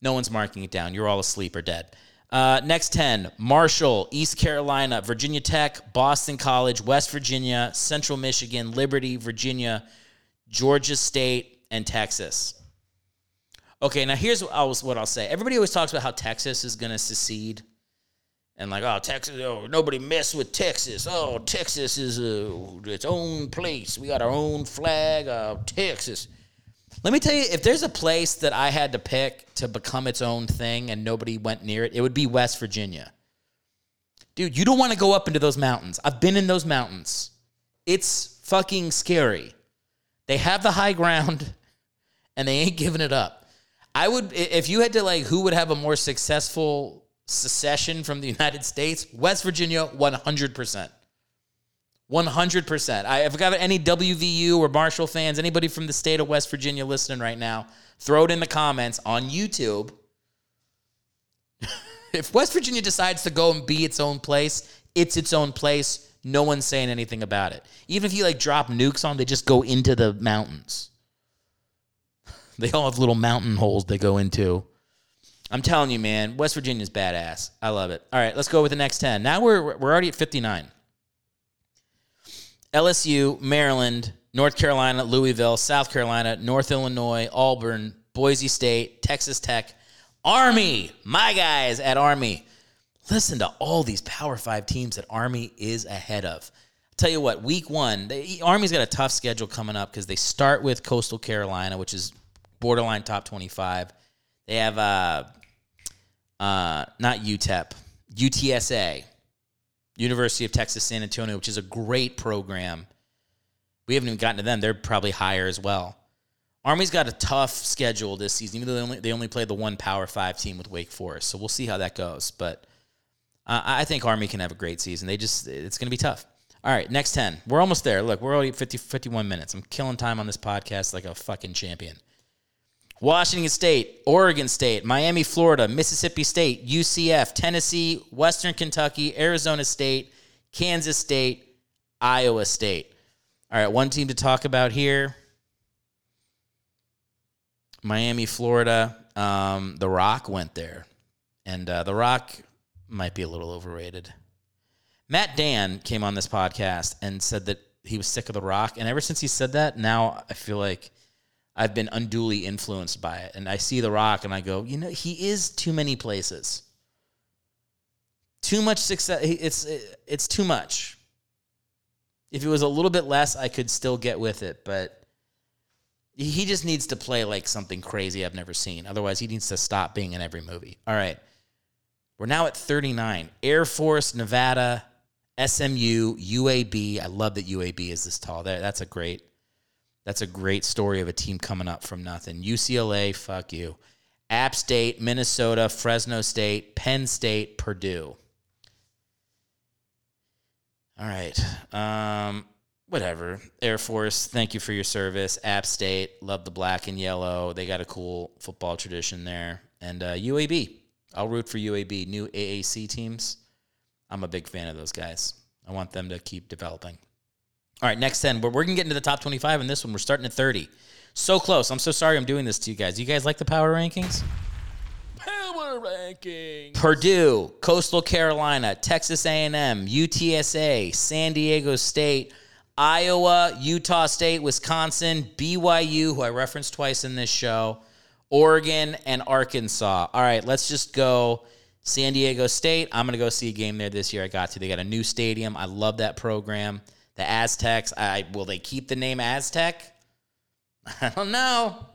No one's marking it down. You're all asleep or dead. Uh, next 10 Marshall, East Carolina, Virginia Tech, Boston College, West Virginia, Central Michigan, Liberty, Virginia, Georgia State, and Texas. Okay, now here's what I'll, what I'll say. Everybody always talks about how Texas is going to secede. And like, oh, Texas, oh, nobody mess with Texas. Oh, Texas is a, its own place. We got our own flag. Uh, Texas. Let me tell you, if there's a place that I had to pick to become its own thing and nobody went near it, it would be West Virginia. Dude, you don't want to go up into those mountains. I've been in those mountains. It's fucking scary. They have the high ground and they ain't giving it up. I would, if you had to like, who would have a more successful secession from the United States? West Virginia, 100%. 100%. I, have got any WVU or Marshall fans, anybody from the state of West Virginia listening right now, throw it in the comments on YouTube. if West Virginia decides to go and be its own place, it's its own place. No one's saying anything about it. Even if you like drop nukes on, they just go into the mountains. They all have little mountain holes they go into. I'm telling you, man, West Virginia's badass. I love it. All right, let's go with the next 10. Now we're we're already at 59. LSU, Maryland, North Carolina, Louisville, South Carolina, North Illinois, Auburn, Boise State, Texas Tech, Army. My guys at Army. Listen to all these Power 5 teams that Army is ahead of. I tell you what, week one, the Army's got a tough schedule coming up because they start with Coastal Carolina, which is borderline top 25. They have uh, uh, not UTEP, UTSA, University of Texas San Antonio, which is a great program. We haven't even gotten to them. They're probably higher as well. Army's got a tough schedule this season, even though they only, they only played the one Power Five team with Wake Forest. So we'll see how that goes. But uh, I think Army can have a great season. They just, it's going to be tough. All right, next 10. We're almost there. Look, we're already at 50, 51 minutes. I'm killing time on this podcast like a fucking champion. Washington State, Oregon State, Miami, Florida, Mississippi State, UCF, Tennessee, Western Kentucky, Arizona State, Kansas State, Iowa State. All right, one team to talk about here Miami, Florida. Um, the Rock went there, and uh, The Rock might be a little overrated. Matt Dan came on this podcast and said that he was sick of The Rock, and ever since he said that, now I feel like I've been unduly influenced by it. And I see The Rock, and I go, you know, he is too many places. Too much success. It's it's too much. If it was a little bit less, I could still get with it, but he just needs to play like something crazy I've never seen. Otherwise, he needs to stop being in every movie. All right. We're now at 39. Air Force, Nevada, SMU, UAB. I love that UAB is this tall. That's a great that's a great story of a team coming up from nothing. UCLA, fuck you. App State, Minnesota, Fresno State, Penn State, Purdue. All right. Um, whatever. Air Force, thank you for your service. App State, love the black and yellow. They got a cool football tradition there. And uh, UAB, I'll root for UAB. New AAC teams. I'm a big fan of those guys. I want them to keep developing. All right, next 10. We're, we're going to get into the top 25 in this one. We're starting at 30. So close. I'm so sorry I'm doing this to you guys. You guys like the power rankings? Power rankings. Purdue, Coastal Carolina, Texas A&M, UTSA, San Diego State, Iowa, Utah State, Wisconsin, BYU, who I referenced twice in this show, Oregon, and Arkansas. All right, let's just go San Diego State. I'm going to go see a game there this year. I got to. They got a new stadium. I love that program. The Aztecs. I will they keep the name Aztec? I don't know.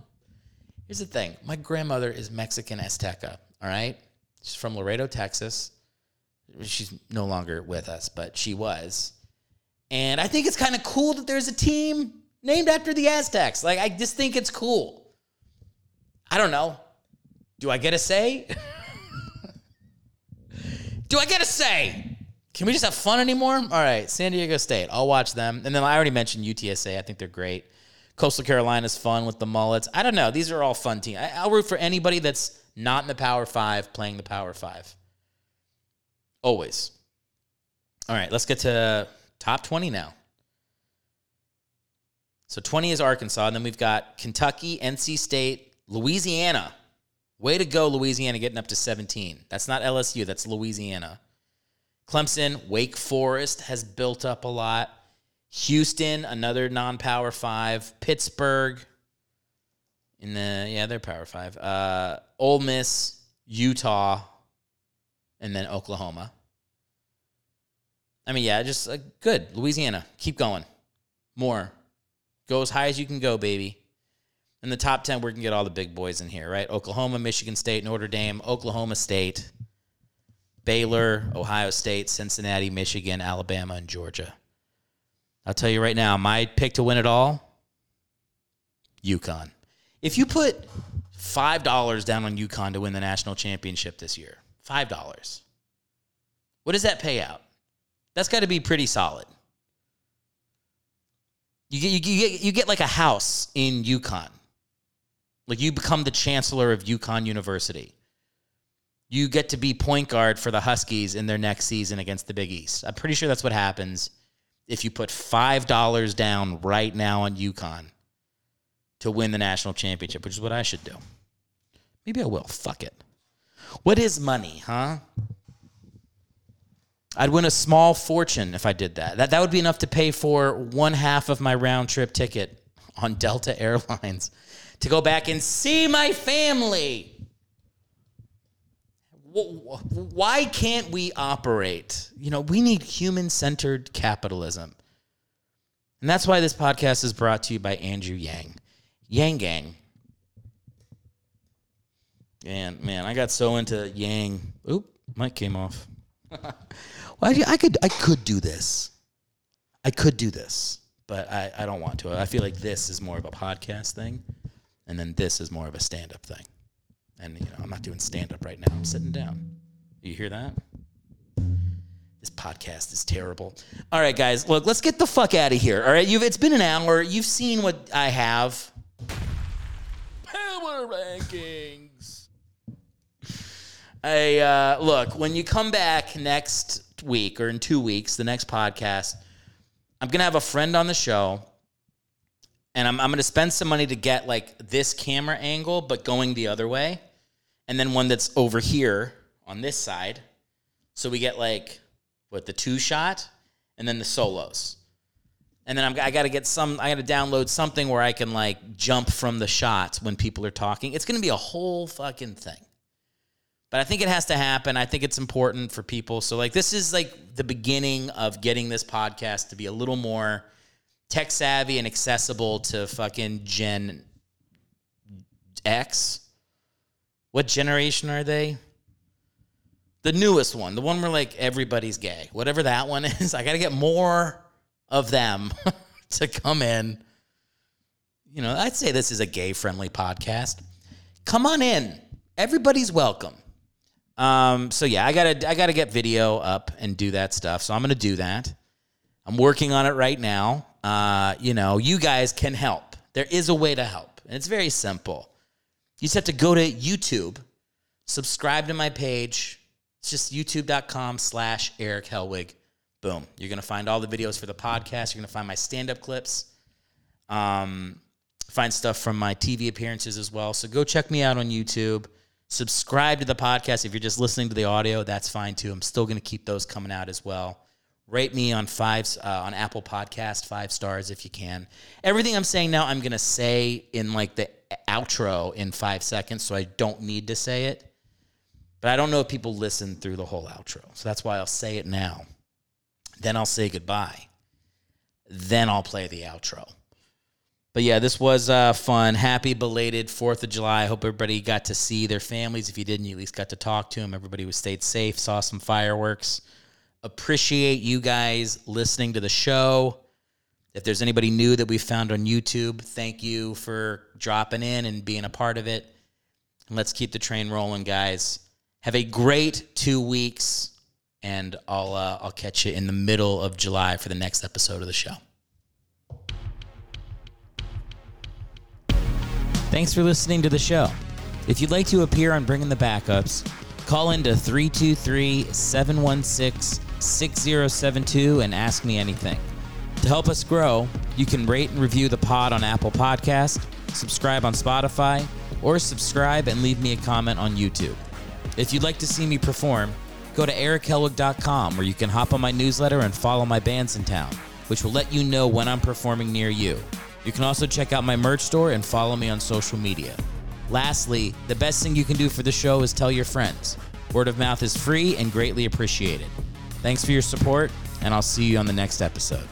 Here's the thing. My grandmother is Mexican Azteca. All right, she's from Laredo, Texas. She's no longer with us, but she was. And I think it's kind of cool that there's a team named after the Aztecs. Like I just think it's cool. I don't know. Do I get a say? Do I get a say? Can we just have fun anymore? All right, San Diego State. I'll watch them. And then I already mentioned UTSA. I think they're great. Coastal Carolina's fun with the mullets. I don't know. These are all fun teams. I'll root for anybody that's not in the Power Five playing the Power Five. Always. All right, let's get to top 20 now. So 20 is Arkansas. And then we've got Kentucky, NC State, Louisiana. Way to go, Louisiana, getting up to 17. That's not LSU, that's Louisiana. Clemson, Wake Forest has built up a lot. Houston, another non-power five. Pittsburgh, in the yeah, they're power five. Uh, Ole Miss, Utah, and then Oklahoma. I mean, yeah, just uh, good. Louisiana, keep going. More. Go as high as you can go, baby. In the top 10, we can get all the big boys in here, right? Oklahoma, Michigan State, Notre Dame, Oklahoma State, Baylor, Ohio State, Cincinnati, Michigan, Alabama, and Georgia. I'll tell you right now, my pick to win it all, UConn. If you put $5 down on UConn to win the national championship this year, $5, what does that pay out? That's got to be pretty solid. You get, you, get, you get like a house in UConn. Like you become the chancellor of UConn University you get to be point guard for the Huskies in their next season against the Big East. I'm pretty sure that's what happens. if you put $5 down right now on UConn to win the national championship, which is what I should do. Maybe I will. Fuck it. What is money, huh? I'd win a small fortune if I did that. That that would be enough to pay for one half of my round trip ticket on Delta Airlines to go back and see my family. Wh- wh- Why can't we operate? You know, we need human centered capitalism. And that's why this podcast is brought to you by Andrew Yang. Yang Gang. Man, man, I got so into Yang. Oop, mic came off. well, I could I could do this. I could do this, but I, I don't want to. I feel like this is more of a podcast thing, and then this is more of a stand up thing. And you know, I'm not doing stand up right now. I'm sitting down. You hear that? This podcast is terrible. All right, guys, look, let's get the fuck out of here. All right, you've it's been an hour. You've seen what I have. Power rankings. I uh, look when you come back next week or in two weeks, the next podcast. I'm gonna have a friend on the show, and I'm I'm gonna spend some money to get like this camera angle, but going the other way, and then one that's over here on this side, so we get like what the two shot, and then the solos. And then I'm, I got to get some. I got to download something where I can like jump from the shots when people are talking. It's going to be a whole fucking thing. But I think it has to happen. I think it's important for people. So like this is like the beginning of getting this podcast to be a little more tech savvy and accessible to fucking Gen X. What generation are they? The newest one, the one where like everybody's gay. Whatever that one is, I got to get more of them to come in. You know, I'd say this is a gay friendly podcast. Come on in. Everybody's welcome. Um, so yeah, I gotta I gotta get video up and do that stuff. So I'm gonna do that. I'm working on it right now. Uh, you know, you guys can help. There is a way to help, and it's very simple. You just have to go to YouTube, subscribe to my page. It's just youtube.com slash Eric Helwig. Boom. You're gonna find all the videos for the podcast. You're gonna find my stand-up clips. Um, find stuff from my TV appearances as well. So go check me out on YouTube. Subscribe to the podcast. If you're just listening to the audio, that's fine too. I'm still going to keep those coming out as well. Rate me on five uh, on Apple Podcast, five stars if you can. Everything I'm saying now, I'm going to say in like the outro in five seconds, so I don't need to say it. But I don't know if people listen through the whole outro, so that's why I'll say it now. Then I'll say goodbye. Then I'll play the outro. But yeah, this was uh, fun. Happy belated Fourth of July. I hope everybody got to see their families. If you didn't, you at least got to talk to them. Everybody was stayed safe. Saw some fireworks. Appreciate you guys listening to the show. If there's anybody new that we found on YouTube, thank you for dropping in and being a part of it. And let's keep the train rolling, guys. Have a great two weeks, and I'll uh, I'll catch you in the middle of July for the next episode of the show. Thanks for listening to the show. If you'd like to appear on Bringing the Backups, call into 323 716 6072 and ask me anything. To help us grow, you can rate and review the pod on Apple Podcast, subscribe on Spotify, or subscribe and leave me a comment on YouTube. If you'd like to see me perform, go to erichelwig.com where you can hop on my newsletter and follow my Bandsintown, which will let you know when I'm performing near you. You can also check out my merch store and follow me on social media. Lastly, the best thing you can do for the show is tell your friends. Word of mouth is free and greatly appreciated. Thanks for your support, and I'll see you on the next episode.